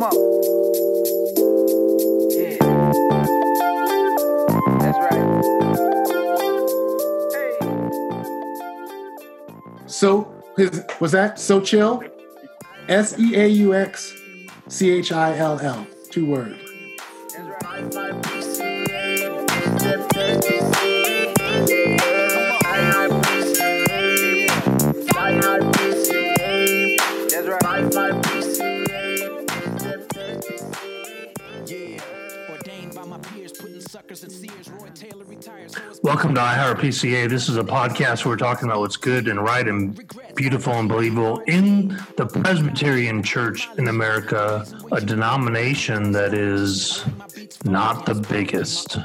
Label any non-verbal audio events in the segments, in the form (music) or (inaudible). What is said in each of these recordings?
Right. Hey. So his was that so chill? S E A U X C H I L L. Two words. Welcome to iHeart PCA. This is a podcast where we're talking about what's good and right and beautiful and believable in the Presbyterian Church in America, a denomination that is not the biggest.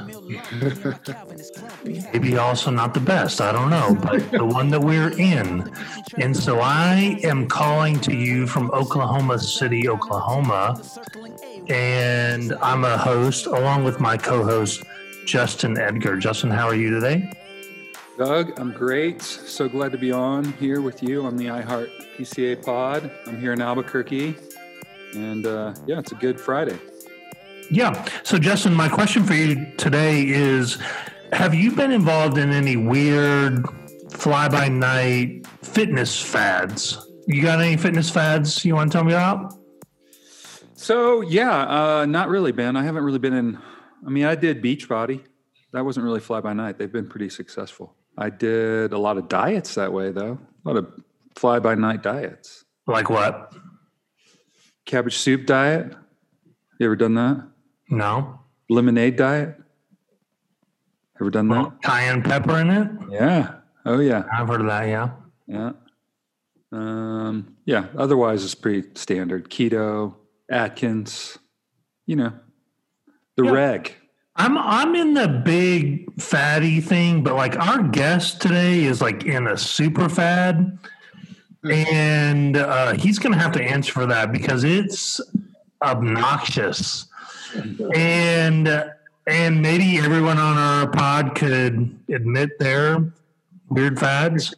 (laughs) Maybe also not the best. I don't know, but the one that we're in. And so I am calling to you from Oklahoma City, Oklahoma. And I'm a host along with my co host, Justin Edgar. Justin, how are you today? Doug, I'm great. So glad to be on here with you on the iHeart PCA pod. I'm here in Albuquerque. And uh, yeah, it's a good Friday. Yeah. So, Justin, my question for you today is Have you been involved in any weird fly by night fitness fads? You got any fitness fads you want to tell me about? So yeah, uh, not really, Ben. I haven't really been in. I mean, I did Beachbody. That wasn't really fly by night. They've been pretty successful. I did a lot of diets that way, though. A lot of fly by night diets. Like what? Cabbage soup diet. You ever done that? No. Lemonade diet. Ever done that? Well, cayenne pepper in it? Yeah. Oh yeah. I've heard of that, yeah. Yeah. Um, yeah. Otherwise, it's pretty standard. Keto, Atkins, you know, the Yeah. reg. I'm I'm in the big fatty thing, but like our guest today is like in a super fad, and uh, he's going to have to answer for that because it's obnoxious, and and maybe everyone on our pod could admit their weird fads.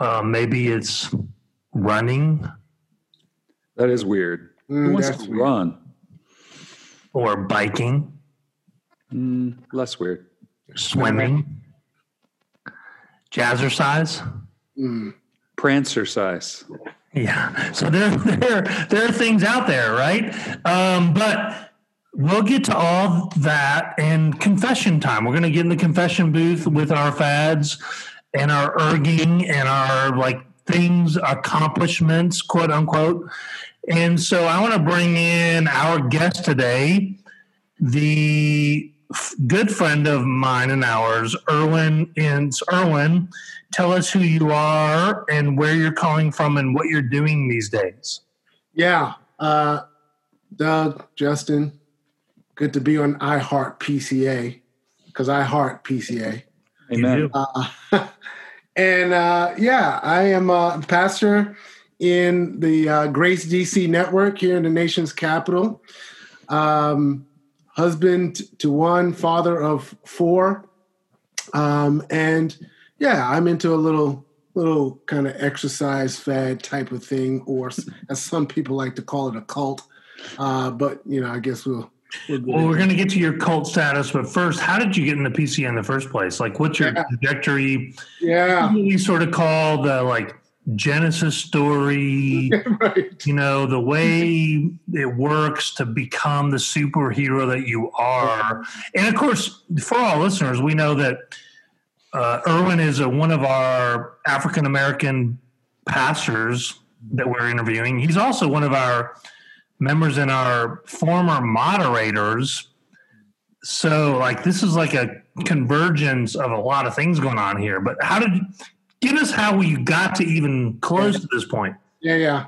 Uh, maybe it's running That is weird. Who Mm, wants to weird. run? Or biking, Mm, less weird. swimming, jazzercise. Mm. Prancercise. Yeah. So there, (laughs) there, there are things out there, right? Um, but we'll get to all that in confession time. We're going to get in the confession booth with our fads and our erging and our like things, accomplishments, quote unquote. And so I want to bring in our guest today, the f- good friend of mine and ours, Irwyn. And Irwyn, tell us who you are and where you're calling from and what you're doing these days. Yeah. Uh, Doug, Justin, good to be on iHeart PCA because I heart PCA. Amen. do. Uh, (laughs) and uh, yeah, I am a pastor in the uh, Grace DC network here in the nation's capital. Um, husband to one, father of four. Um, and yeah, I'm into a little little kind of exercise fad type of thing, or as some people like to call it, a cult. Uh, but you know, I guess we'll. We'll get Well, into we're going to get to your cult status, but first, how did you get into PCA in the first place? Like, what's your Yeah. trajectory? Yeah, What we sort of call the like Genesis story, (laughs) right. you know, the way it works to become the superhero that you are. And of course, for all listeners, we know that uh, Irwyn is a, one of our African American pastors that we're interviewing. He's also one of our members and our former moderators. So, like, this is like a convergence of a lot of things going on here. But how did give us how you got to even close to this point? Yeah, yeah,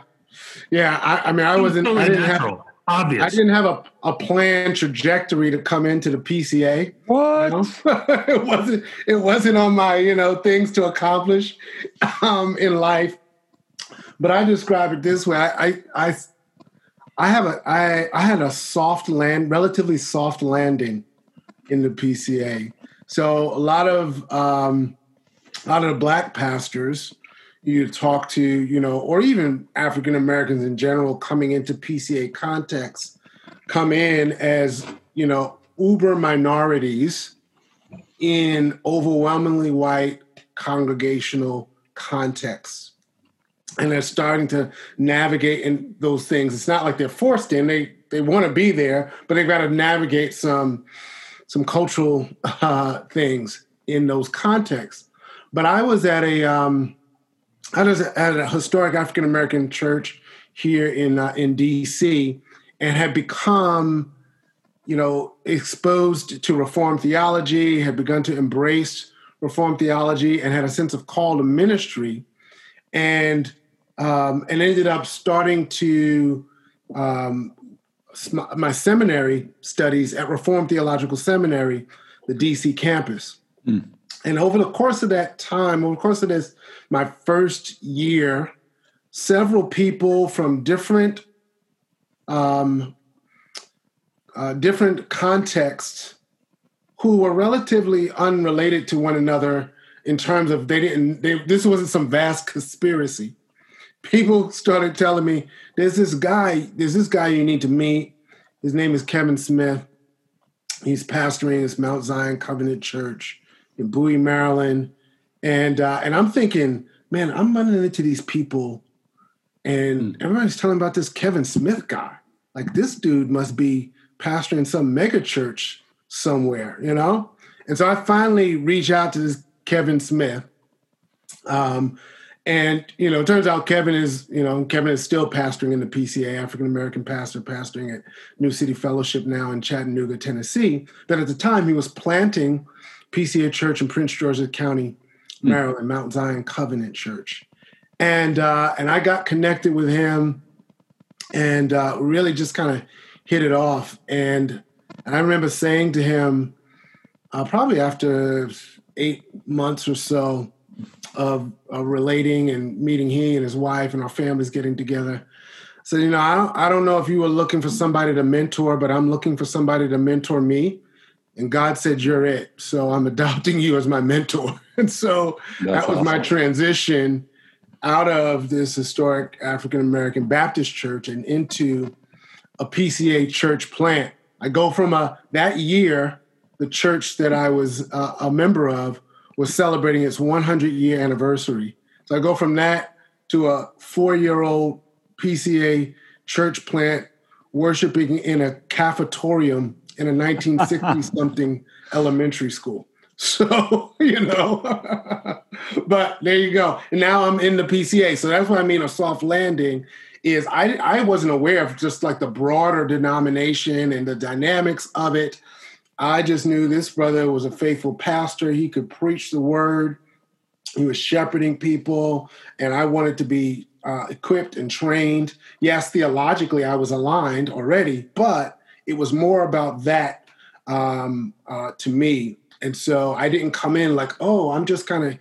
yeah. I, I mean, I wasn't. I didn't have. obvious. I didn't have a, a planned trajectory to come into the PCA. What? you know? (laughs) it wasn't. It wasn't on my you know things to accomplish um, in life. But I describe it this way: I, I, I, I have a, I, I had a soft land, relatively soft landing in the PCA. So a lot of, um, a lot of the black pastors, you talk to, you know, or even African Americans in general coming into PCA context, come in as, you know, uber minorities in overwhelmingly white congregational contexts. And they're starting to navigate in those things. It's not like they're forced in. They they want to be there, but they've got to navigate some some cultural (laughs) uh, things in those contexts. But I was at a um, I was at a historic African American church here in uh, in DC, and had become, you know, exposed to Reformed theology, had begun to embrace Reformed theology, and had a sense of call to ministry, and um, and ended up starting to um, sm- my seminary studies at Reformed Theological Seminary, the DC campus. And over the course of that time, over the course of this, my first year, several people from different um, uh, different contexts who were relatively unrelated to one another in terms of they didn't they, this wasn't some vast conspiracy people started telling me there's this guy there's this guy you need to meet. His name is kevin smith. He's pastoring this mount zion covenant church in bowie maryland. And uh, and i'm thinking man i'm running into these people and everybody's telling about this kevin smith guy. Like this dude must be pastoring some mega church somewhere you know? And so i finally reach out to this kevin smith um, and you know, it turns out Kevin is, you know, Kevin is still pastoring in the PCA, African American pastor, pastoring at New City Fellowship now in Chattanooga, Tennessee. But at the time, he was planting PCA Church in Prince George's County, Maryland, Mount Zion Covenant Church, and uh, and I got connected with him, and uh, really just kind of hit it off. And and I remember saying to him, uh, probably after eight months or so of, of relating and meeting he and his wife and our families getting together. So you know, I don't I don't know if you were looking for somebody to mentor, but I'm looking for somebody to mentor me. And God said you're it. So I'm (laughs) adopting you as my mentor. (laughs) And so That's that was my transition out of this historic African American Baptist church and into a PCA church plant. I go from a that year, the church that I was uh, a member of was celebrating its 100 year anniversary. So I go from that to a four year old PCA church plant worshiping in a cafetorium in a 1960 something (laughs) elementary school. So, (laughs) you know, (laughs) but there you go. And now I'm in the PCA. So that's what I mean a soft landing is I I wasn't aware of just like the broader denomination and the dynamics of it. I just knew this brother was a faithful pastor. He could preach the word. He was shepherding people, and I wanted to be uh, equipped and trained. Yes, theologically, I was aligned already, but it was more about that um, uh, to me. And so I didn't come in like, oh, I'm just kind of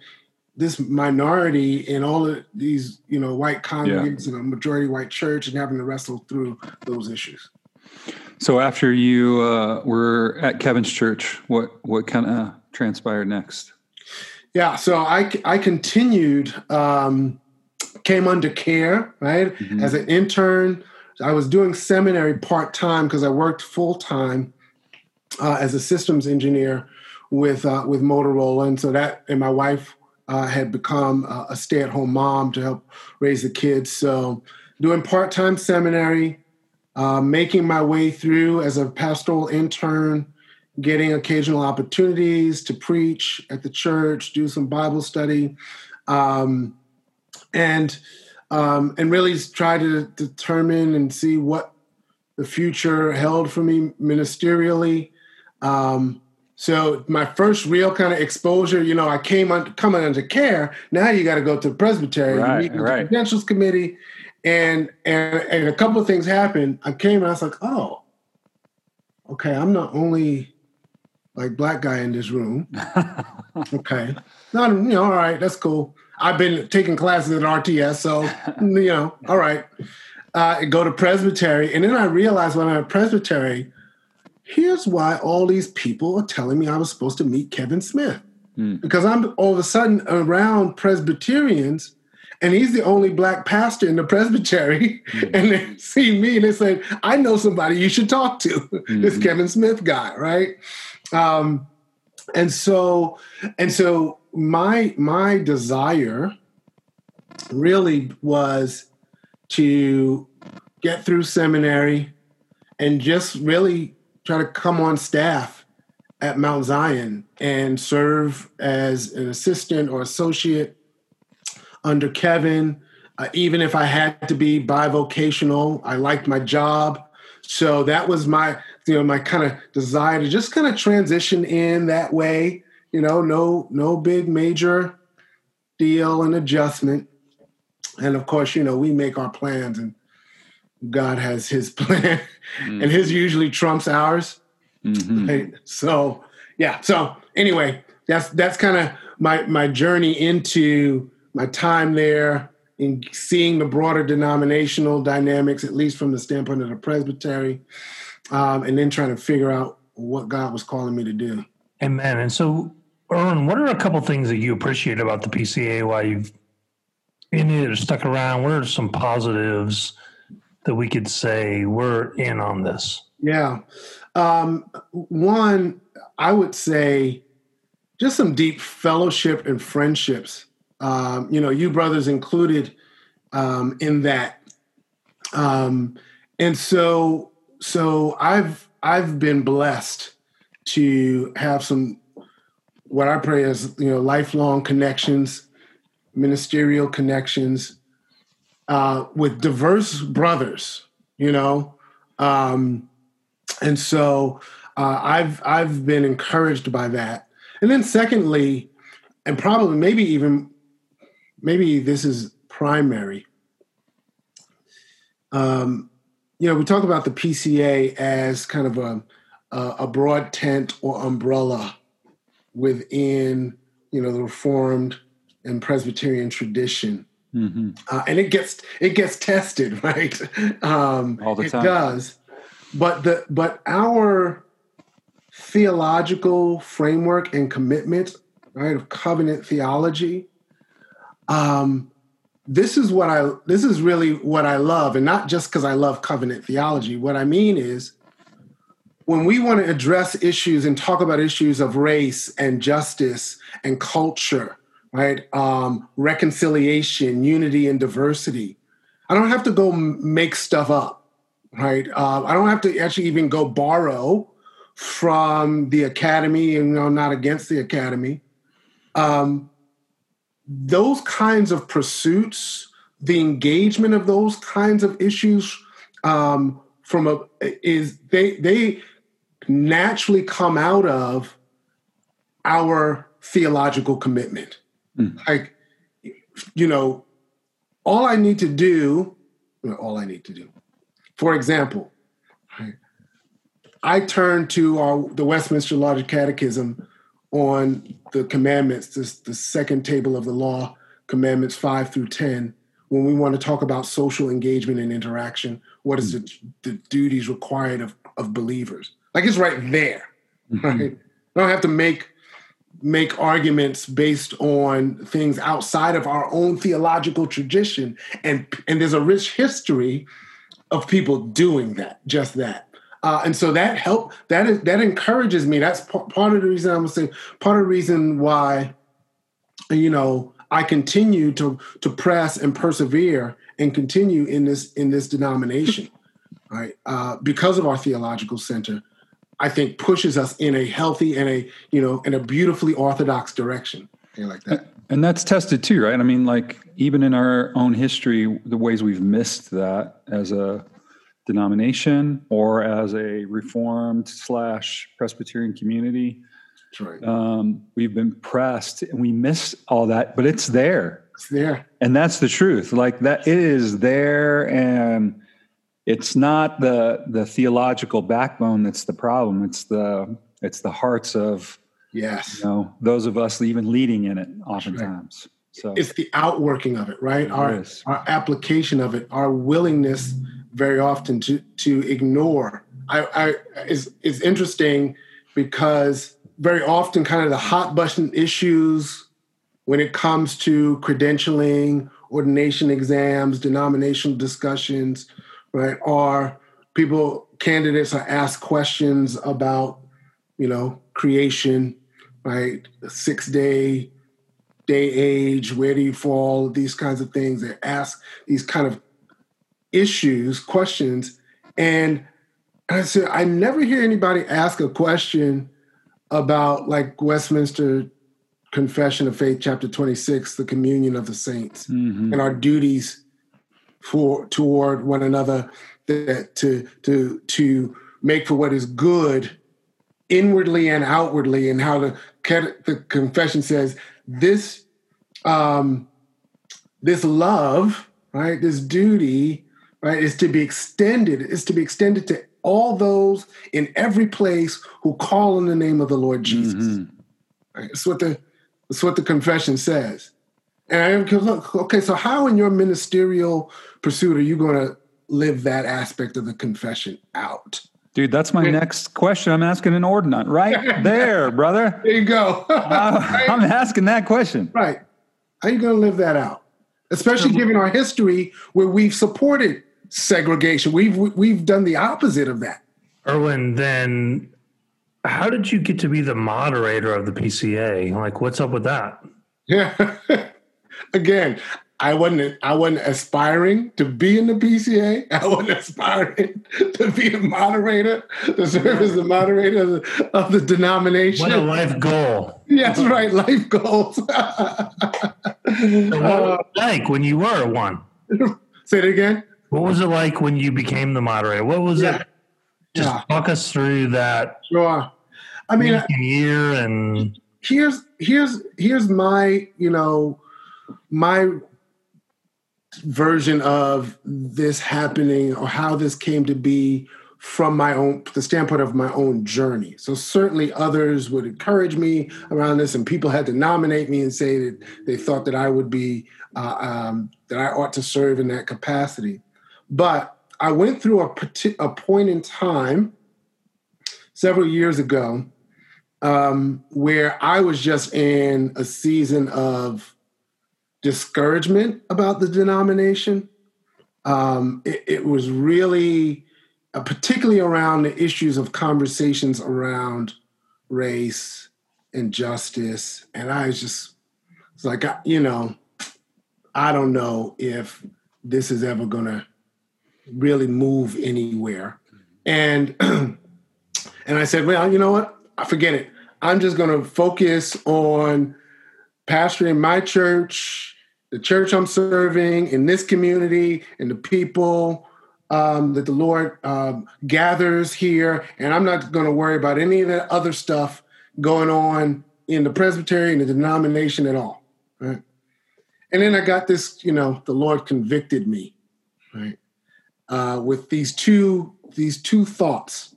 this minority in all of these, you know, white congregations and a majority white church and having to wrestle through those issues. So after you uh, were at Kevin's church, what what kind of transpired next? Yeah, so I I continued, um, came under care, right, as an intern. I was doing seminary part time because I worked full time uh, as a systems engineer with uh, with Motorola, and so that and my wife uh, had become a, a stay at home mom to help raise the kids. So doing part time seminary, uh, making my way through as a pastoral intern, getting occasional opportunities to preach at the church, do some Bible study, um, and um, and really try to determine and see what the future held for me ministerially. Um, so my first real kind of exposure, you know, I came on coming under care. Now you got to go to the presbytery, you Right, meet right. the credentials committee, and and and a couple of things happened. I came and I was like, oh, okay, I'm not only like black guy in this room. (laughs) okay, not you know, all right, that's cool. I've been taking classes at RTS, so (laughs) you know, all right. Uh, go to presbytery, and then I realized when I'm at presbytery, here's why all these people are telling me I was supposed to meet Kevin Smith. Because I'm all of a sudden around Presbyterians and he's the only black pastor in the presbytery. And they see me and they say, I know somebody you should talk to. (laughs) this Kevin Smith guy, right? Um, and so, and so my my desire really was to get through seminary and just really try to come on staff at Mount Zion and serve as an assistant or associate under Kevin. Uh, even if I had to be bivocational, I liked my job. So that was my, you know, my kind of desire to just kind of transition in that way. You know, no, no big major deal and adjustment. And of course, you know, we make our plans and God has his (laughs) plan and his usually trumps ours. Mhm. Right? So yeah. So anyway, that's that's kind of my my journey into my time there in seeing the broader denominational dynamics, at least from the standpoint of the presbytery, um, and then trying to figure out what God was calling me to do. Amen. And so, Irwyn, what are a couple things that you appreciate about the PCA while you've in it or stuck around? What are some positives that we could say we're in on this? Yeah. Um, one, I would say just some deep fellowship and friendships. Um, you know, you brothers included um, in that. Um, and so, so I've I've been blessed to have some what I pray is you know lifelong connections, ministerial connections uh, with diverse brothers. You know, um, and so uh, I've I've been encouraged by that. And then secondly, and probably maybe even maybe this is primary. Um, you know, we talk about the PCA as kind of a a, a broad tent or umbrella within you know the Reformed and Presbyterian tradition Mhm. uh, and it gets it gets tested, (laughs) right? Um, All the it time. does, but the but our theological framework and commitment, right, of covenant theology. Um, this is what I this is really what I love, and not just because I love covenant theology. What I mean is when we want to address issues and talk about issues of race and justice and culture, right? Um, reconciliation, unity, and diversity. I don't have to go make stuff up, right? Uh, I don't have to actually even go borrow from the academy, and I'm not against the academy. Um, those kinds of pursuits, the engagement of those kinds of issues, um, from a is they they naturally come out of our theological commitment. Like, you know, all I need to do, all I need to do, for example, right, I turn to our, the Westminster Larger Catechism on the commandments, this, the second table of the law, commandments five through 10, when we want to talk about social engagement and interaction, what is the, mm-hmm. the duties required of, of believers? Like it's right there, mm-hmm. right? I don't have to make make arguments based on things outside of our own theological tradition, and and there's a rich history of people doing that, just that. Uh, and so that help that is that encourages me. That's p- part of the reason I'm gonna say part of the reason why you know I continue to to press and persevere and continue in this in this denomination, (laughs) right? Uh, because of our theological center, I think pushes us in a healthy and a you know in a beautifully orthodox direction. Like that. And that's tested too, right? I mean, like even in our own history, the ways we've missed that as a denomination or as a reformed slash Presbyterian community, That's right. um, we've been pressed and we miss all that, but it's there. It's there. And that's the truth. Like that it is there and it's not the the theological backbone that's the problem. It's the it's the hearts of Yes. you know those of us even leading in it oftentimes. So It's the outworking of it, right? It our is. our application of it, our willingness very often to to ignore. I, I is is interesting because very often kind of the hot button issues when it comes to credentialing ordination exams, denominational discussions, right? Are people candidates are asked questions about, you know, creation, right? Six day, day age, where do you fall? These kinds of things. They ask these kind of issues, questions, and I said I never hear anybody ask a question about like Westminster Confession of Faith, chapter 26, the communion of the saints, Mhm. and our duties for toward one another that to to to make for what is good inwardly and outwardly and how the the confession says this um this love right this duty right is to be extended is to be extended to all those in every place who call on the name of the lord jesus Mhm. Right? That's what the that's what the confession says. And I am 'cause look, okay, so how in your ministerial pursuit are you going to live that aspect of the confession out? Dude, that's my next question. I'm asking an ordinand right (laughs) there, brother. There you go. (laughs) I- I'm asking that question. right. How are you going to live that out? Especially given our history where we've supported segregation. We've we've done the opposite of that. Irwyn, then how did you get to be the moderator of the PCA? Like, what's up with that? Yeah. (laughs) Again, I wasn't I wasn't aspiring to be in the PCA. (laughs) I wasn't aspiring to be a moderator, to serve as the moderator of the, of the denomination. What a life goal. (laughs) that's right, life goals. So what was it like when you were one? Say it again. What was it like when you became the moderator? What was Yeah. it? Just Yeah. walk us through that Sure. I mean, and year and here's here's here's my you know my version of this happening or how this came to be from my own the standpoint of my own journey so certainly others would encourage me around this and people had to nominate me and say that they thought that i would be uh, um, that i ought to serve in that capacity but i went through a, a point in time several years ago um, where I was just in a season of discouragement about the denomination. Um, it, it was really, uh, particularly around the issues of conversations around race and justice. And I was just, it's like, you know, I don't know if this is ever going to really move anywhere. And (clears throat) and I said, well, you know what? I forget it. I'm just going to focus on pastoring my church, the church I'm serving in this community, and the people um, that the Lord um, gathers here. And I'm not going to worry about any of the other stuff going on in the presbytery and the denomination at all. Right. And then I got this, you know, the Lord convicted me, right, uh, with these two these two thoughts.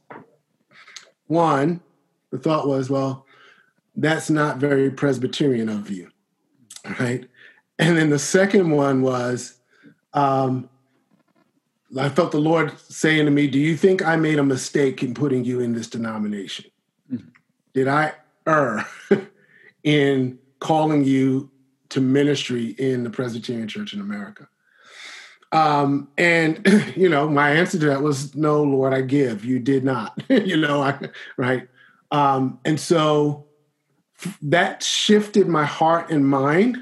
One, the thought was, well, that's not very Presbyterian of you, right? And then the second one was, um, I felt the Lord saying to me, Do you think I made a mistake in putting you in this denomination? Did I err (laughs) in calling you to ministry in the Presbyterian Church in America? Um, and (clears throat) you know, my answer to that was no, Lord, I give. You did not. (laughs) you know, I, right? Um, and so that shifted my heart and mind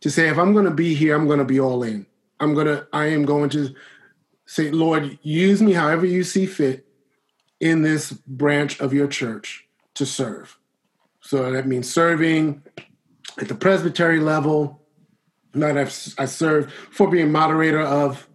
to say, if I'm going to be here, I'm going to be all in. I'm to, I am going to say, Lord, use me however you see fit in this branch of your church to serve. So that means serving at the presbytery level, that I served for being moderator of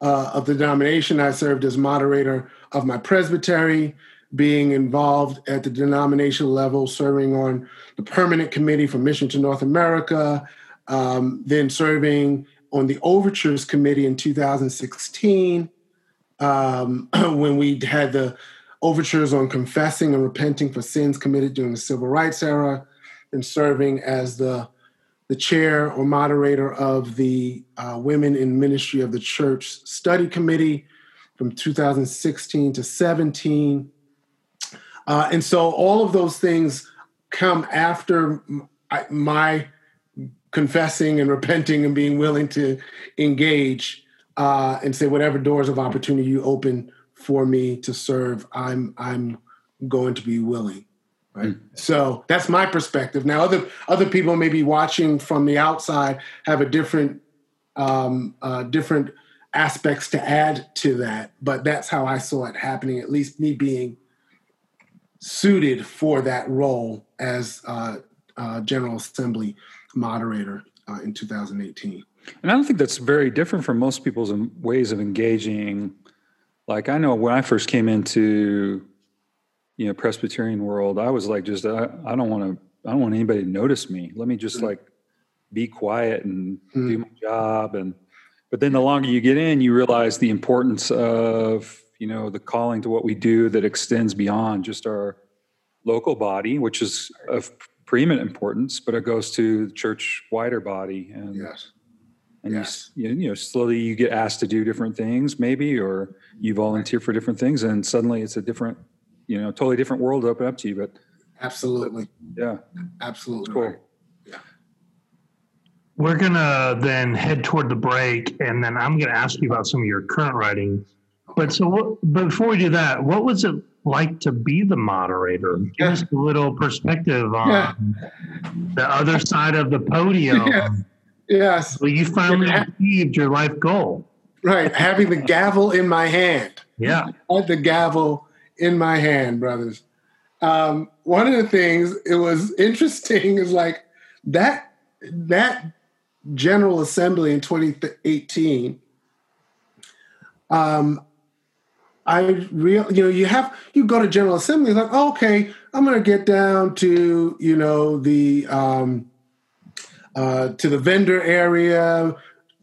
uh, of the denomination. I served as moderator of my presbytery, being involved at the denomination level, serving on the permanent committee for Mission to North America, um, then serving on the Overtures Committee in 2016 um, (clears throat) when we had the overtures on confessing and repenting for sins committed during the civil rights era, and serving as the the chair or moderator of the uh, Women in Ministry of the Church Study Committee from 2016 to 17. Uh, and so all of those things come after my confessing and repenting and being willing to engage uh, and say whatever doors of opportunity you open for me to serve, I'm I'm going to be willing. Right. So that's my perspective. Now, other other people may be watching from the outside have a different um, uh, different aspects to add to that, but that's how I saw it happening. At least me being suited for that role as uh, uh, General Assembly moderator uh, in 2018. And I don't think that's very different from most people's um, ways of engaging. Like I know when I first came into, you know, Presbyterian world, I was like, just I, I don't want to, I don't want anybody to notice me. Let me just mm-hmm. like be quiet and do mm-hmm. my job. And but then the longer you get in, you realize the importance of you know the calling to what we do that extends beyond just our local body, which is of preeminent importance, but it goes to the church wider body and Yes. and you Yes. you, you know slowly you get asked to do different things maybe or you volunteer for different things and suddenly it's a different you know totally different world to open up to you but Absolutely. yeah Absolutely. cool right. We're gonna then head toward the break, and then I'm gonna ask you about some of your current writing. But so, what, but before we do that, what was it like to be the moderator? Give us a little perspective on Yeah. the other side of the podium. (laughs) Yeah. Yes. Well, you finally Yeah. achieved your life goal. Right. Having the gavel in my hand. Yeah. I had the gavel in my hand, brothers. Um, one of the things it was (laughs) interesting is like that that General Assembly in 2018. Um, I real you know you have you go to General Assembly like okay I'm gonna get down to you know the um, uh, to the vendor area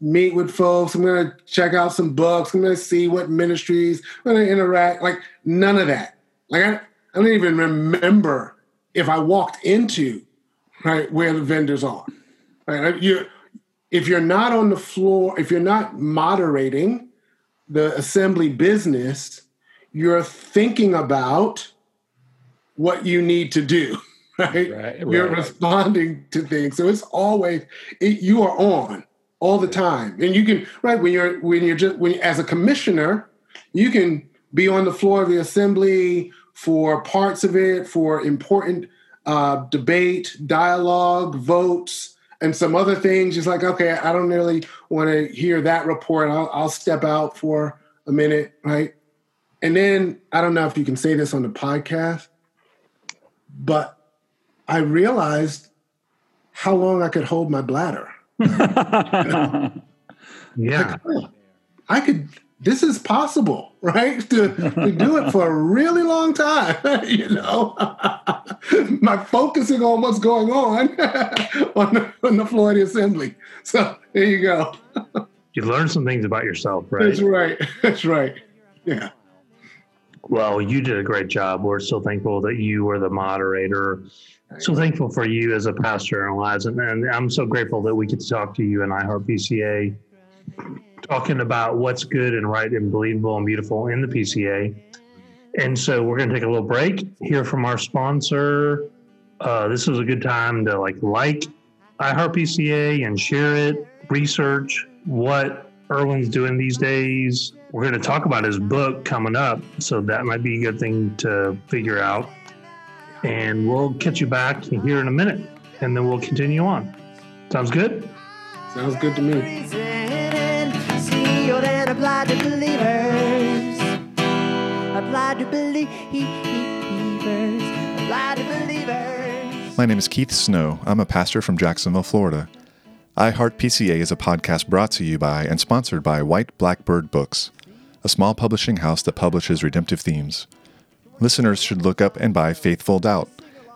meet with folks. I'm going to check out some books. I'm going to see what ministries. I'm going to interact. Like none of that. Like I, I don't even remember if I walked into right where the vendors are. Right, you if you're not on the floor, if you're not moderating the assembly business, you're thinking about what you need to do. (laughs) Right, Right, you're right. responding to things. So it's always it, you are on all the time, and you can right when you're when you're just when as a commissioner, you can be on the floor of the assembly for parts of it for important uh, debate, dialogue, votes, and some other things. Just like okay, I don't really want to hear that report. I'll, I'll step out for a minute, right? And then I don't know if you can say this on the podcast, but I realized how long I could hold my bladder. (laughs) Yeah. I could. This is possible, right? (laughs) To, to do it for a really long time. (laughs) you know, my focusing on what's going on on the, on the floor of the assembly. So there you go. You learn some things about yourself, right? That's right. That's right. Yeah. Well, you did a great job. We're so thankful that you were the moderator. So thankful for you as a pastor our lives. And, and I'm so grateful that we get to talk to you and iHeart PCA, talking about what's good and right and believable and beautiful in the PCA. And so we're going to take a little break, hear from our sponsor. Uh, this is a good time to like like iHeart PCA and share it, research what Irwyn's doing these days. We're going to talk about his book coming up, so that might be a good thing to figure out. And we'll catch you back here in a minute, and then we'll continue on. Sounds good? Sounds good to me. Sealed and applied to believers. Applied to believers. Applied to believers. My name is Keith Snow. I'm a pastor from Jacksonville, Florida. I Heart PCA is a podcast brought to you by and sponsored by White Blackbird Books, a small publishing house that publishes redemptive themes. Listeners should look up and buy Faithful Doubt.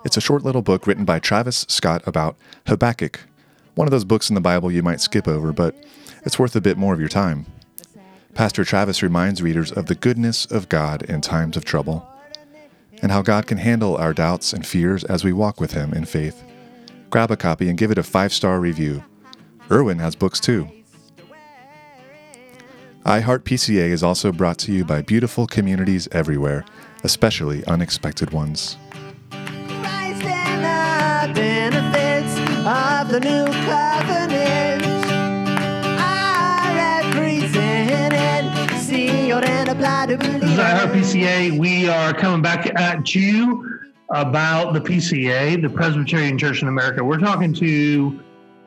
It's a short little book written by Travis Scott about Habakkuk, one of those books in the Bible you might skip over, but it's worth a bit more of your time. Pastor Travis reminds readers of the goodness of God in times of trouble and how God can handle our doubts and fears as we walk with Him in faith. Grab a copy and give it a five star review. Irwyn has books too. iHeart PCA is also brought to you by beautiful communities everywhere, especially unexpected ones. The benefits of the the new covenant. I represent it, sealed and applied to This is iHeart believers. PCA. We are coming back at you about the PCA, the Presbyterian Church in America. We're talking to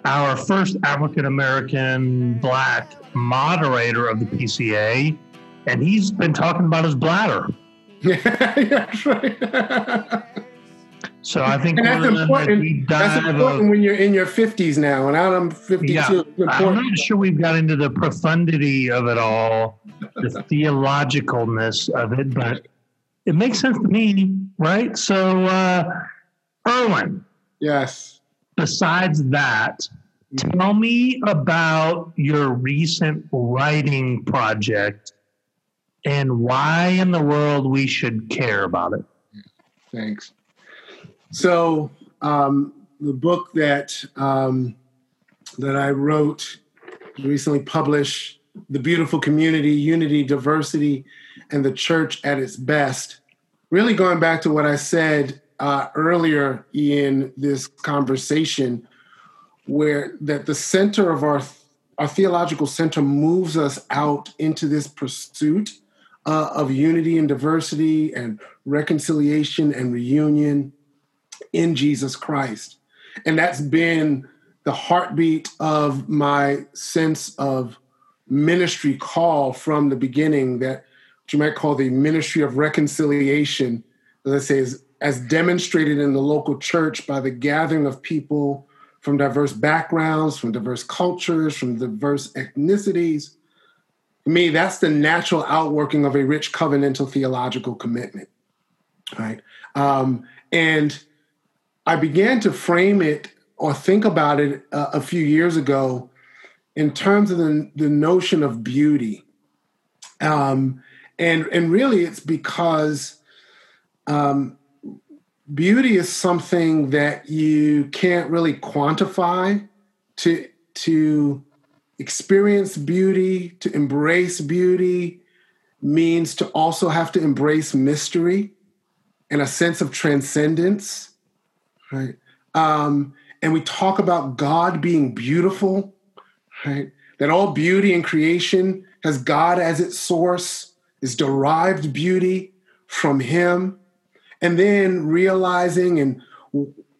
our first African American black moderator of the PCA, and he's been talking about his bladder. (laughs) yeah, that's right. So I think And that's important. That's important of, when you're in your 50s now, and I'm 52. Yeah. I'm not sure we've got into the profundity of it all, the (laughs) theologicalness of it, but it makes sense to me, right? So, uh, Irwyn, Yes. besides that, tell me about your recent writing project and why in the world we should care about it. Thanks. So, um, the book that um, that I wrote recently published, "The Beautiful Community: Unity, Diversity, and the Church at its Best." Really going back to what I said uh, earlier in this conversation, where that the center of our our theological center moves us out into this pursuit uh, of unity and diversity and reconciliation and reunion in Jesus Christ. And that's been the heartbeat of my sense of ministry call from the beginning that you might call the ministry of reconciliation, I say, is as demonstrated in the local church by the gathering of people from diverse backgrounds, from diverse cultures, from diverse ethnicities. To me, that's the natural outworking of a rich covenantal theological commitment. Right. Um, and I began to frame it or think about it uh, a few years ago in terms of the, the notion of beauty. Um, and, and really, it's because um, beauty is something that you can't really quantify to, to experience beauty, to embrace beauty, means to also have to embrace mystery and a sense of transcendence, right? Um, and we talk about God being beautiful, right? That all beauty in creation has God as its source, is derived beauty from Him, and then realizing and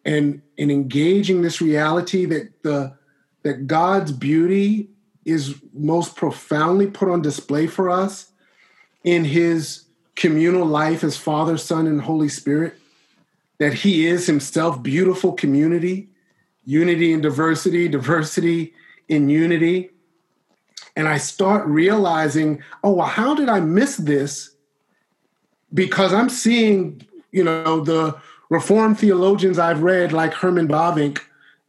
and and engaging this reality that the that God's beauty is most profoundly put on display for us in His communal life as Father, Son, and Holy Spirit. That He is Himself beautiful community, unity in diversity, diversity in unity. And I start realizing, oh, well, how did I miss this? Because I'm seeing, you know, the Reformed theologians I've read, like Herman Bavinck,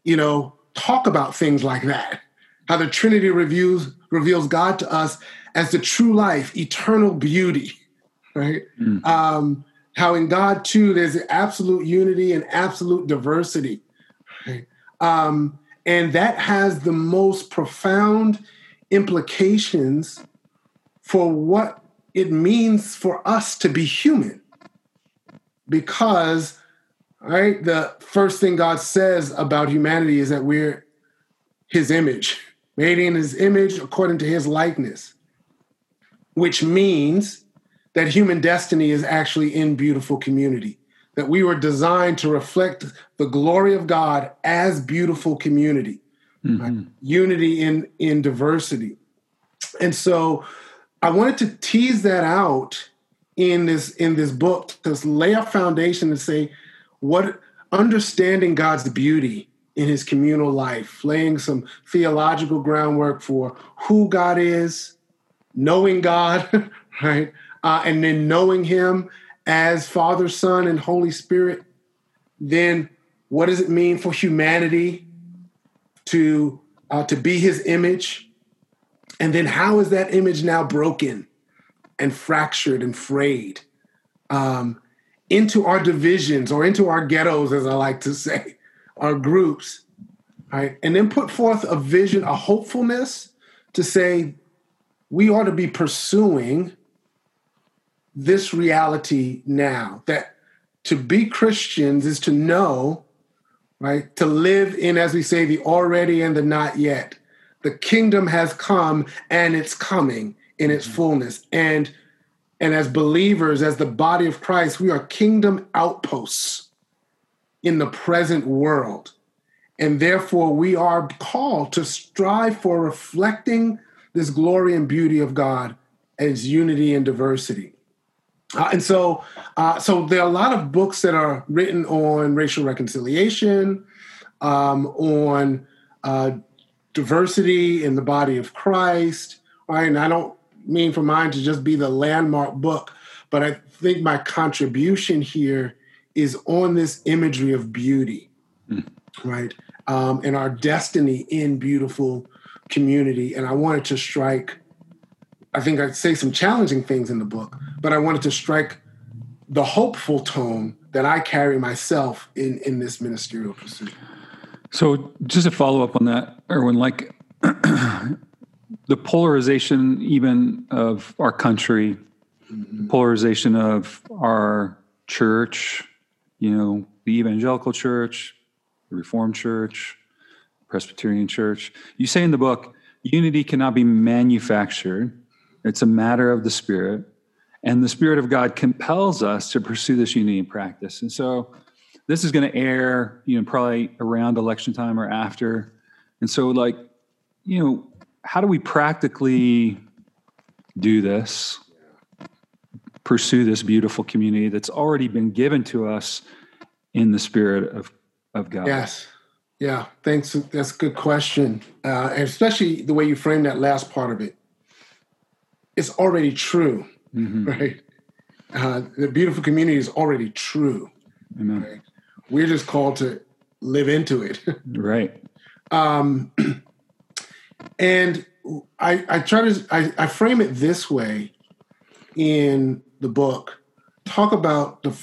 you know, talk about things like that. How the Trinity reviews, reveals God to us as the true life, eternal beauty, (laughs) right? Um, how in God too, there's absolute unity and absolute diversity. Right? Um, and that has the most profound implications for what it means for us to be human. Because, right, the first thing God says about humanity is that we're his image, made in his image according to his likeness, which means that human destiny is actually in beautiful community, that we were designed to reflect the glory of God as beautiful community, mm-hmm. right? unity in, in diversity. And so I wanted to tease that out in this in this book to lay a foundation and say what understanding God's beauty in his communal life, laying some theological groundwork for who God is, knowing God, (laughs) right? Uh, and then knowing him as Father, Son, and Holy Spirit. Then what does it mean for humanity to uh, to be his image? And then how is that image now broken and fractured and frayed um, into our divisions or into our ghettos, as I like to (laughs) say, our groups, right? And then put forth a vision, a hopefulness to say we ought to be pursuing this reality now that to be Christians is to know right? To live in, as we say, the already and the not yet. The kingdom has come and it's coming in its mm-hmm. fullness. And and as believers, as the body of Christ, we are kingdom outposts in the present world. And therefore, we are called to strive for reflecting this glory and beauty of God as unity and diversity. Uh, and so, uh, so there are a lot of books that are written on racial reconciliation, um, on uh, diversity in the body of Christ. Right? And I don't mean for mine to just be the landmark book, but I think my contribution here is on this imagery of beauty, right? Um, and our destiny in beautiful community. And I wanted to strike, I think I'd say some challenging things in the book, but I wanted to strike the hopeful tone that I carry myself in, in this ministerial pursuit. So just to follow up on that, Irwyn, like (clears throat) the polarization even of our country, the polarization of our church, you know, the evangelical church, the Reformed church, Presbyterian church. You say in the book, unity cannot be manufactured. It's a matter of the Spirit. And the Spirit of God compels us to pursue this unity in practice. And so this is going to air, you know, probably around election time or after. And so, like, you know, how do we practically do this? Pursue this beautiful community that's already been given to us in the Spirit of, of God. Yes. Yeah. Thanks. That's a good question. Uh, and especially the way you frame that last part of it. It's already true, right? Uh, the beautiful community is already true. Amen. Right? We're just called to live into it. (laughs) Right. um, (clears throat) and I, I try to I, I frame it this way in the book. Talk about the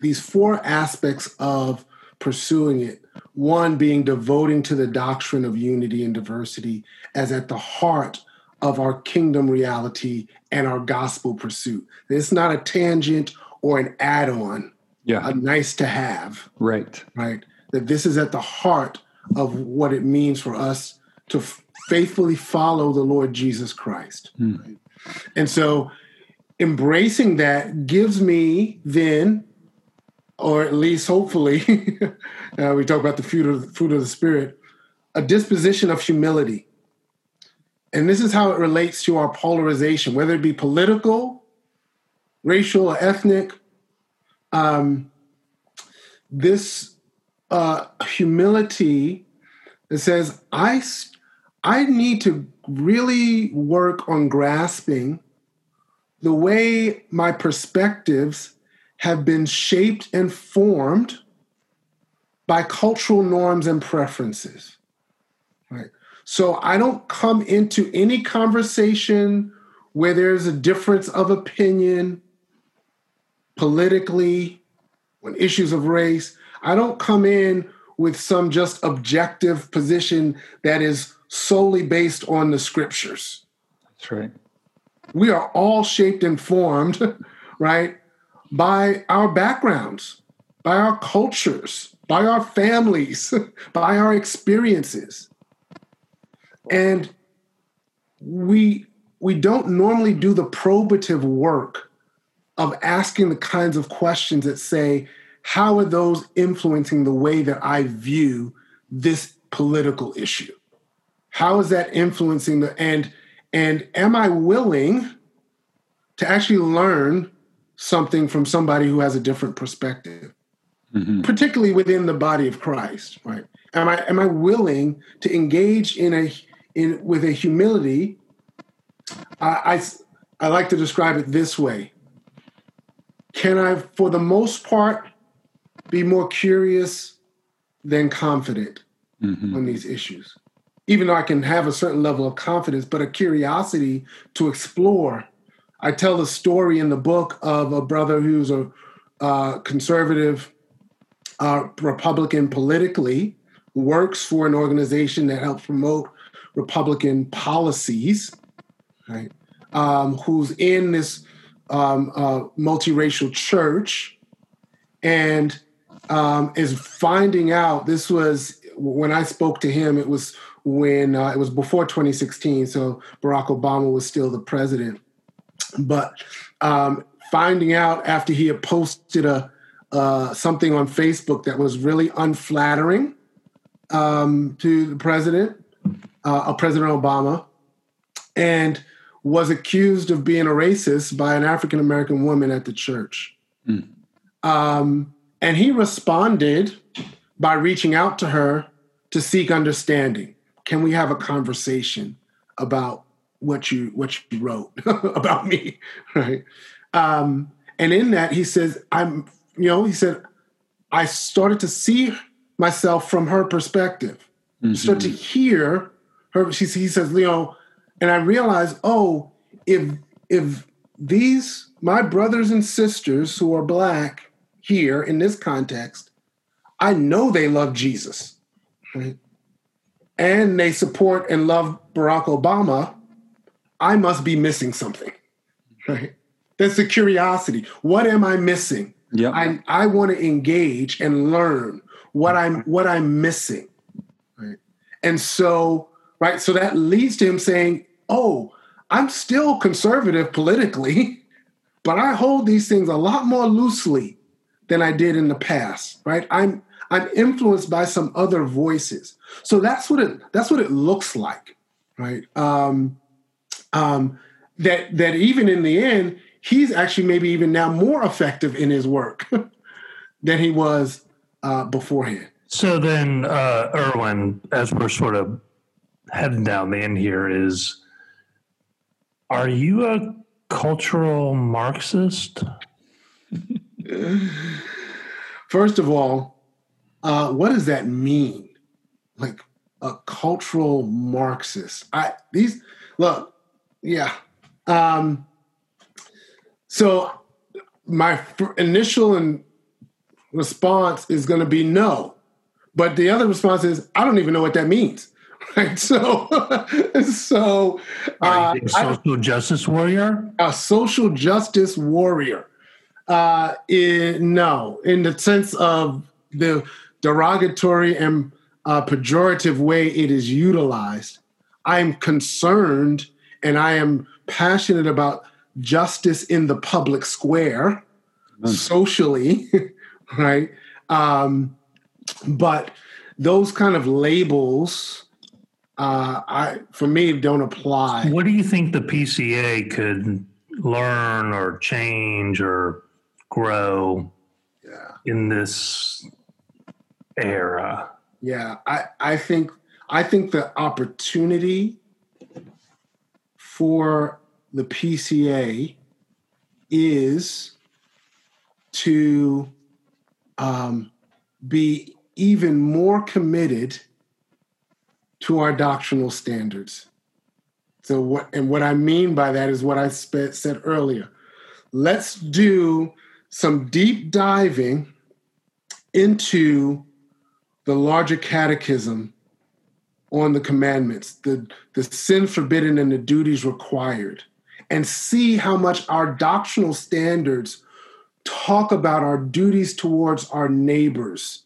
these four aspects of pursuing it. One being devoting to the doctrine of unity and diversity as at the heart of our kingdom reality and our gospel pursuit. It's not a tangent or an add-on, Yeah. a nice to have Right. right? That this is at the heart of what it means for us to faithfully follow the Lord Jesus Christ. Hmm. right? And so embracing that gives me then, or at least hopefully, (laughs) uh, we talk about the fruit of, of the Spirit, a disposition of humility. And this is how it relates to our polarization, whether it be political, racial, or ethnic. Um, this uh, humility that says i i need to really work on grasping the way my perspectives have been shaped and formed by cultural norms and preferences. Right. So I don't come into any conversation where there's a difference of opinion politically on issues of race. I don't come in with some just objective position that is solely based on the scriptures. That's right. We are all shaped and formed, (laughs) right, by our backgrounds, by our cultures, by our families, (laughs) by our experiences. And we we don't normally do the probative work of asking the kinds of questions that say, how are those influencing the way that I view this political issue? How is that influencing the and and am I willing to actually learn something from somebody who has a different perspective, mm-hmm. particularly within the body of Christ, right? Am I am I willing to engage in a in with a humility? I, I I like to describe it this way. Can I, for the most part, be more curious than confident mm-hmm. on these issues? Even though I can have a certain level of confidence, but a curiosity to explore. I tell the story in the book of a brother who's a uh, conservative uh, Republican politically, works for an organization that helps promote Republican policies, right? Um, who's in this um, uh, multiracial church, and um, is finding out. This was when I spoke to him. It was when uh, it was before 2016, so Barack Obama was still the president. But um, finding out after he had posted a uh, something on Facebook that was really unflattering um, to the president, uh, President Obama, and was accused of being a racist by an African American woman at the church. Um, and he responded by reaching out to her to seek understanding. Can we have a conversation about what you what you wrote (laughs) about me, (laughs) right? Um, and in that, he says, "I'm," you know, he said, "I started to see myself from her perspective, start to hear her." She, he says, "You know," and I realized, oh, if if these my brothers and sisters who are black here in this context, I know they love Jesus, right? And they support and love Barack Obama. I must be missing something, right? That's the curiosity. What am I missing? Yeah. I I want to engage and learn what I'm what I'm missing, right? And so right, so that leads to him saying, "Oh, I'm still conservative politically, but I hold these things a lot more loosely than I did in the past, right? I'm I'm influenced by some other voices. So that's what it that's what it looks like, right? Um, um, that that even in the end, he's actually maybe even now more effective in his work (laughs) than he was uh, beforehand. So then, uh, Irwyn, as we're sort of heading down the end here, is are you a cultural Marxist? (laughs) First of all, uh, what does that mean? Like a cultural Marxist? I these look, yeah. Um, so my f- initial and response is going to be no, but the other response is I don't even know what that means. (laughs) Right? So, (laughs) so Are uh, you a I- social justice warrior? a social justice warrior. Uh, in, no, in the sense of the derogatory and uh, pejorative way it is utilized. I'm concerned and I am passionate about justice in the public square, socially, (laughs) right? Um, but those kind of labels, uh, I for me don't apply. What do you think the PCA could learn or change or grow Yeah. in this era? Yeah, I, I think I think the opportunity for the PCA is to um, be even more committed to our doctrinal standards. So what and what I mean by that is what I said earlier. Let's do some deep diving into the larger catechism on the commandments, the, the sin forbidden and the duties required, and see how much our doctrinal standards talk about our duties towards our neighbors,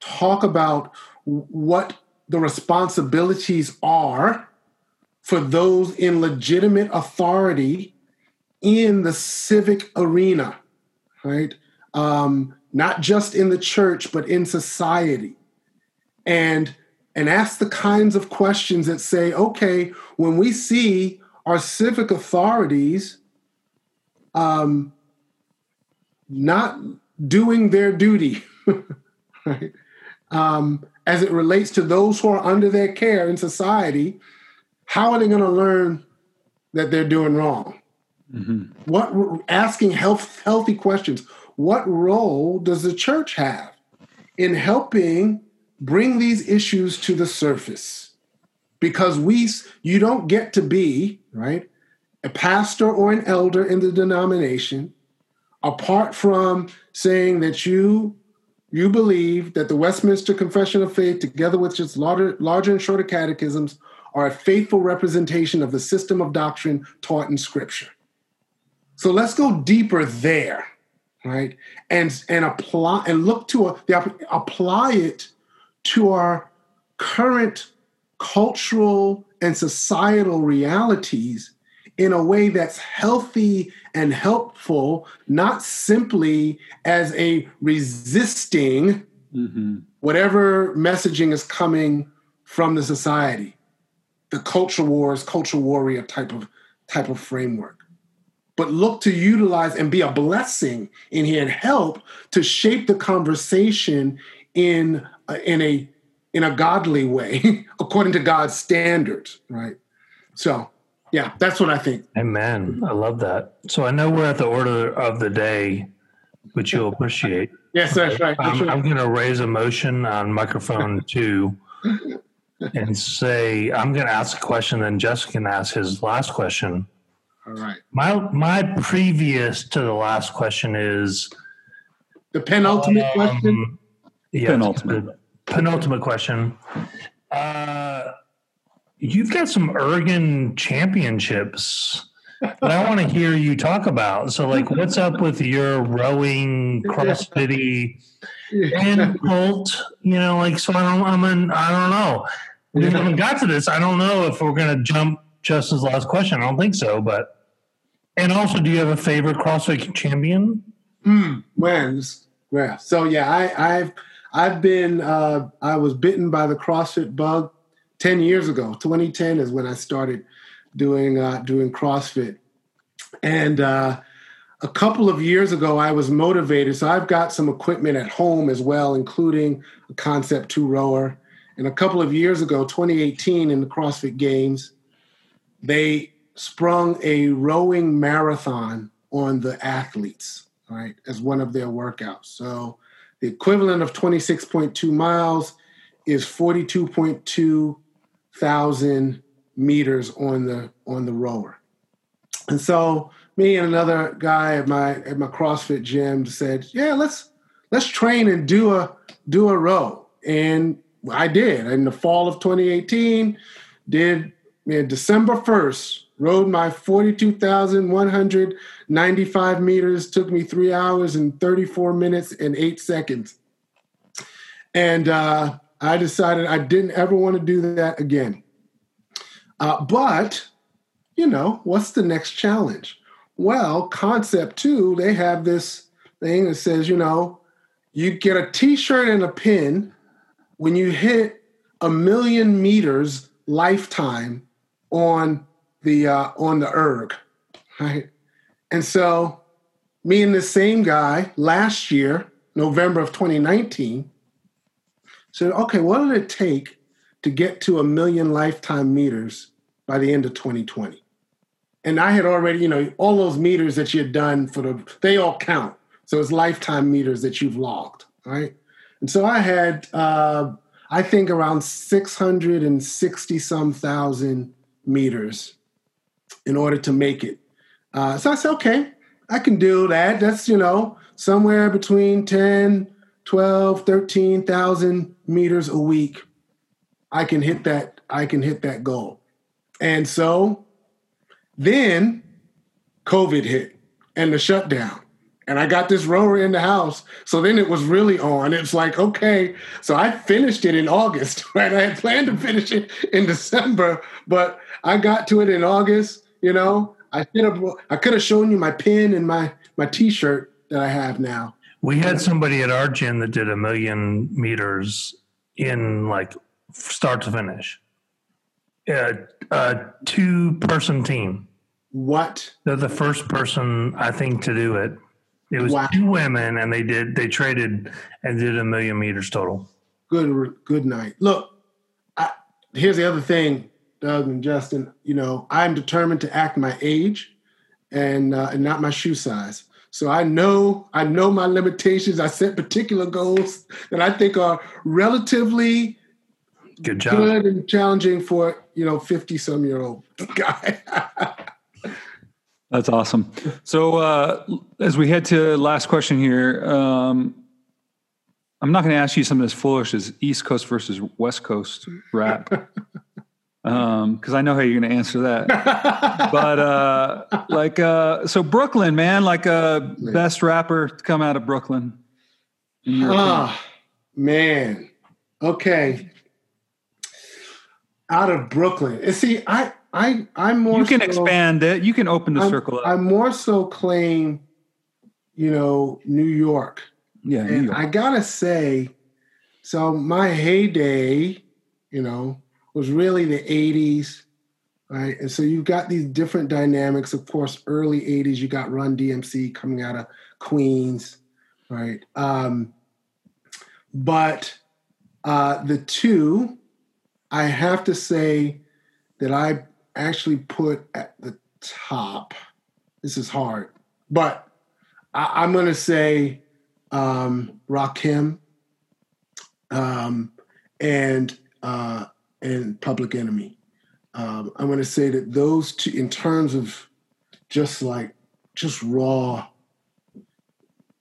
talk about what the responsibilities are for those in legitimate authority in the civic arena, right? Um, not just in the church, but in society. And and ask the kinds of questions that say, okay, when we see our civic authorities um, not doing their duty, (laughs) right? um, as it relates to those who are under their care in society, how are they going to learn that they're doing wrong? What asking health, healthy questions? What role does the church have in helping bring these issues to the surface? Because we, you don't get to be right a pastor or an elder in the denomination apart from saying that you you believe that the Westminster Confession of Faith, together with its larger, larger and shorter catechisms, are a faithful representation of the system of doctrine taught in Scripture. So let's go deeper there, right? And and apply and look to a, apply it to our current cultural and societal realities in a way that's healthy and helpful, not simply as a resisting Mhm. whatever messaging is coming from the society, the culture wars, culture warrior type of type of framework. But look to utilize and be a blessing in here and help to shape the conversation in a, in a in a godly way, (laughs) according to God's standards, right? So, yeah, that's what I think. Amen. I love that. So I know we're at the order of the day, which you'll appreciate. Yes, that's right. That's I'm, right. I'm going to raise a motion on microphone two and say, I'm going to ask a question, then Jessica can ask his last question. All right. My, my previous to the last question is The penultimate um, question. Yeah, Penultimate. penultimate question. Uh, you've got some Oregon championships that I want to hear you talk about. So, like, what's up with your rowing, CrossFitty, and Colt? You know, like, so I don't, I'm in, I don't know. We haven't got to this. I don't know if we're going to jump Justin's last question. I don't think so, but. And also, do you have a favorite CrossFit champion? Wins. Yeah. So yeah, I, I've I've been uh, I was bitten by the CrossFit bug ten years ago. 2010 is when I started doing uh, doing CrossFit, and uh, a couple of years ago I was motivated. So I've got some equipment at home as well, including a Concept Two rower. And a couple of years ago, 2018, in the CrossFit Games, they sprung a rowing marathon on the athletes, right, as one of their workouts. So the equivalent of 26.2 miles is 42.2 thousand meters on the on the rower. And so me and another guy at my at my CrossFit gym said, "Yeah, let's let's train and do a do a row." And I did. In the fall of 2018, did in December 1st, rode my 42,195 meters. Took me three hours and 34 minutes and eight seconds. And uh, I decided I didn't ever want to do that again. Uh, but, you know, what's the next challenge? Well, Concept 2, they have this thing that says, you know, you get a t shirt and a pin when you hit a million meters lifetime on the uh, on the erg, right? And so, me and the same guy last year, November of 2019, said, okay, what did it take to get to a million lifetime meters by the end of 2020? And I had already, you know, all those meters that you had done for the, they all count. So it's lifetime meters that you've logged, right? And so I had, uh, I think around 660 some thousand meters in order to make it. Uh, so I said, okay, I can do that. That's, you know, somewhere between 10, 12, 13,000 meters a week. I can hit that, I can hit that goal. And so then COVID hit and the shutdown. And I got this rower in the house. So then it was really on. It's like, okay. So I finished it in August, (laughs) right? I had planned to finish it in December, but I got to it in August, you know. I should have I could have shown you my pin and my my t-shirt that I have now. We had somebody at our gym that did a million meters in like start to finish. A, a two person team. What? They're the first person I think to do it. It was Wow. two women, and they did they traded and did a million meters total. Good good night. Look, I, here's the other thing, Doug and Justin. You know, I'm determined to act my age, and uh, and not my shoe size. So I know I know my limitations. I set particular goals that I think are relatively Good job. good and challenging for you know 50 some year old (laughs) guy. That's awesome. So uh, as we head to last question here, um, I'm not going to ask you something as foolish as East Coast versus West Coast rap. (laughs) because I know how you're going to answer that. (laughs) but uh, like, uh, so Brooklyn, man, like a best rapper to come out of Brooklyn. Ah, man. Okay. Out of Brooklyn. And see, I, I, I'm more. you can so- expand it. You can open the I'm, circle up. I more so claim, you know, New York. yeah, New And York. I gotta say, so my heyday, you know, was really the '80s, right? And so you've got these different dynamics. Of course, early '80s, you got Run DMC coming out of Queens, right? Um, but uh, the two, I have to say that I actually put at the top. This is hard, but I, I'm going to say um, Rakim um, and uh, and Public Enemy. Um, I'm going to say that those two, in terms of just like just raw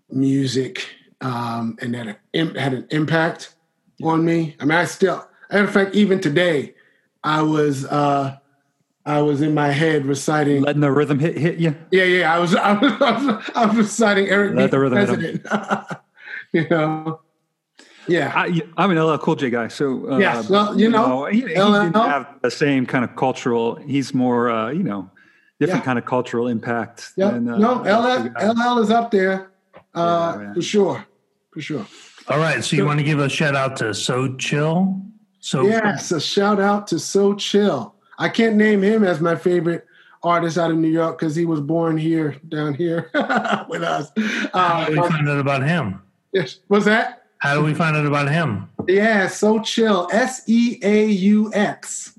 music, um, and that had an impact on me. I mean, I still, in fact, even today, I was uh, I was in my head reciting. Letting the rhythm hit hit you. Yeah, yeah. I was, I was, (laughs) I was, I was reciting Eric Let B. the rhythm hit President. (laughs) you know, yeah, I, I'm an LL Cool J guy, so uh, Yes, well, you know, he, he LL didn't have the same kind of cultural. He's more, uh, you know, different Yeah. kind of cultural impact. yeah. than, uh, no, LL. LL is up there uh, Yeah, for sure, for sure. All right. So you want to give a shout out to Seaux Chill? So Yes, a shout out to Seaux Chill. I can't name him as my favorite artist out of New York because he was born here, down here (laughs) with us. how do we Uh, find out about him? yes, what's that? How do we find out about him? Yeah, Seaux Chill. S E A U X.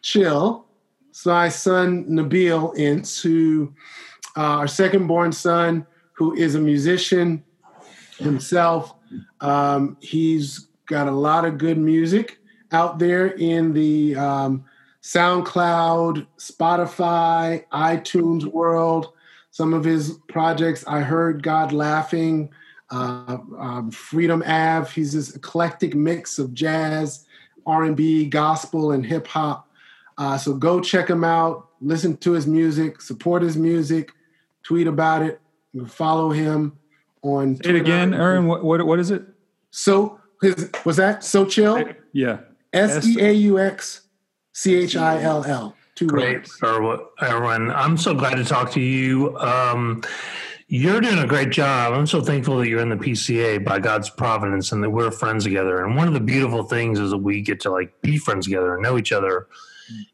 Chill. So my son Nabil into uh, our second born son, who is a musician himself. Um, he's got a lot of good music out there in the um, SoundCloud, Spotify, iTunes world. Some of his projects, I heard God laughing, uh, um, Freedom Ave. He's this eclectic mix of jazz, R&B, gospel, and hip hop. Uh, so go check him out, listen to his music, support his music, tweet about it, and follow him on. Say it again, Aaron. What, what what is it? So his was that Seaux Chill? Yeah. S E A U X C H I L L. Two Great, words. Erw- Irwyn. I'm so glad to talk to you. Um, you're doing a great job. I'm so thankful that you're in the PCA by God's providence and that we're friends together. And one of the beautiful things is that we get to like be friends together and know each other,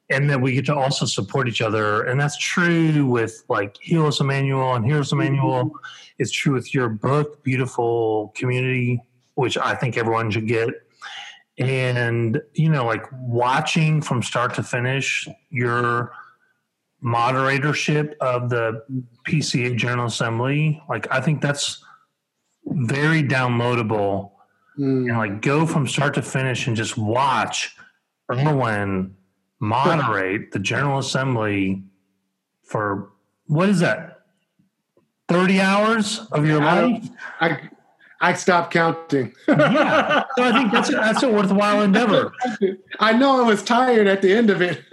and that we get to also support each other. And that's true with like Helos Emmanuel and Heroes mm-hmm. Emmanuel. It's true with your book, Beautiful Community, which I think everyone should get and you know like watching from start to finish your moderatorship of the pca general assembly like i think that's very downloadable Mm. and like go from start to finish and just watch Irwyn moderate the general assembly for what is that 30 hours of your I life I I stopped counting. yeah so i think that's a, that's a worthwhile endeavor I know I was tired at the end of it. (laughs)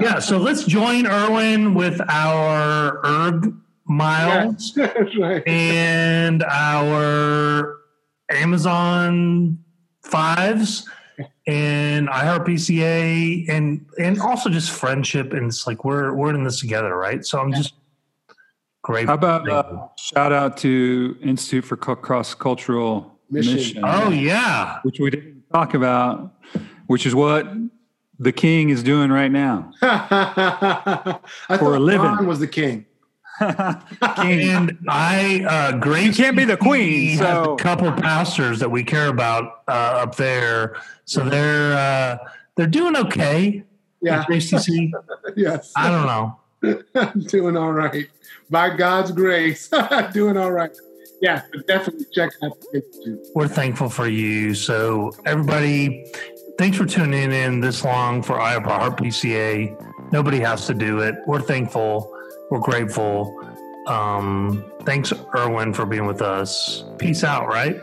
Yeah, so let's join Irwyn with our erg miles (laughs) right. and our Amazon fives and iHeartPCA and and also just friendship and it's like we're we're in this together, right? So I'm just great. How about uh, shout out to Institute for Cross Cultural Mission. Mission, oh yeah, which we didn't talk about, which is what the king is doing right now. (laughs) I For a living. Ron was the king. (laughs) (laughs) and I uh, Grace. You can't be the queen, has so- a couple pastors that we care about uh, up there, so they're uh, they're doing okay. Yeah. at Grace Yes. I don't know. doing all right. By God's grace. (laughs) doing all right. Yeah, but definitely check out the Institute. We're thankful for you. So, everybody, thanks for tuning in this long for Iowa Heart PCA. Nobody has to do it. We're thankful. We're grateful. Um, thanks, Irwyn, for being with us. Peace out, right?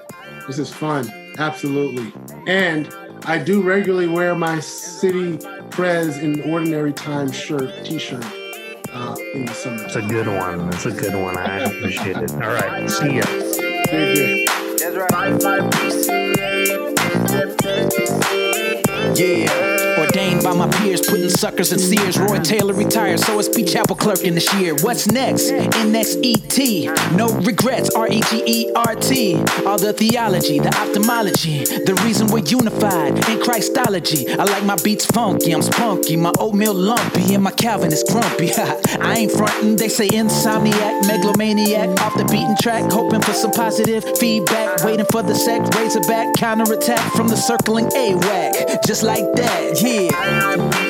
This is fun. Absolutely. And I do regularly wear my city Prez in ordinary time shirt, t-shirt uh, in the summer. It's a good one. It's a good one. I appreciate it. All right. See ya. Very good. That's right. Five five PCA. Yeah, ordained by my peers, putting suckers in Sears. Roy Taylor retired, so is Pete Chapel clerk in this year. What's next? NXET. No regrets. R E G E R T. All the theology, the ophthalmology, the reason we're unified in Christology. I like my beats funky, I'm spunky, my oatmeal lumpy, and my Calvin is grumpy. (laughs) I ain't frontin', they say insomniac, megalomaniac, off the beaten track, hoping for some positive feedback, waiting for the sec, razorback, counterattack from the circling AWAC. Just like that, yeah.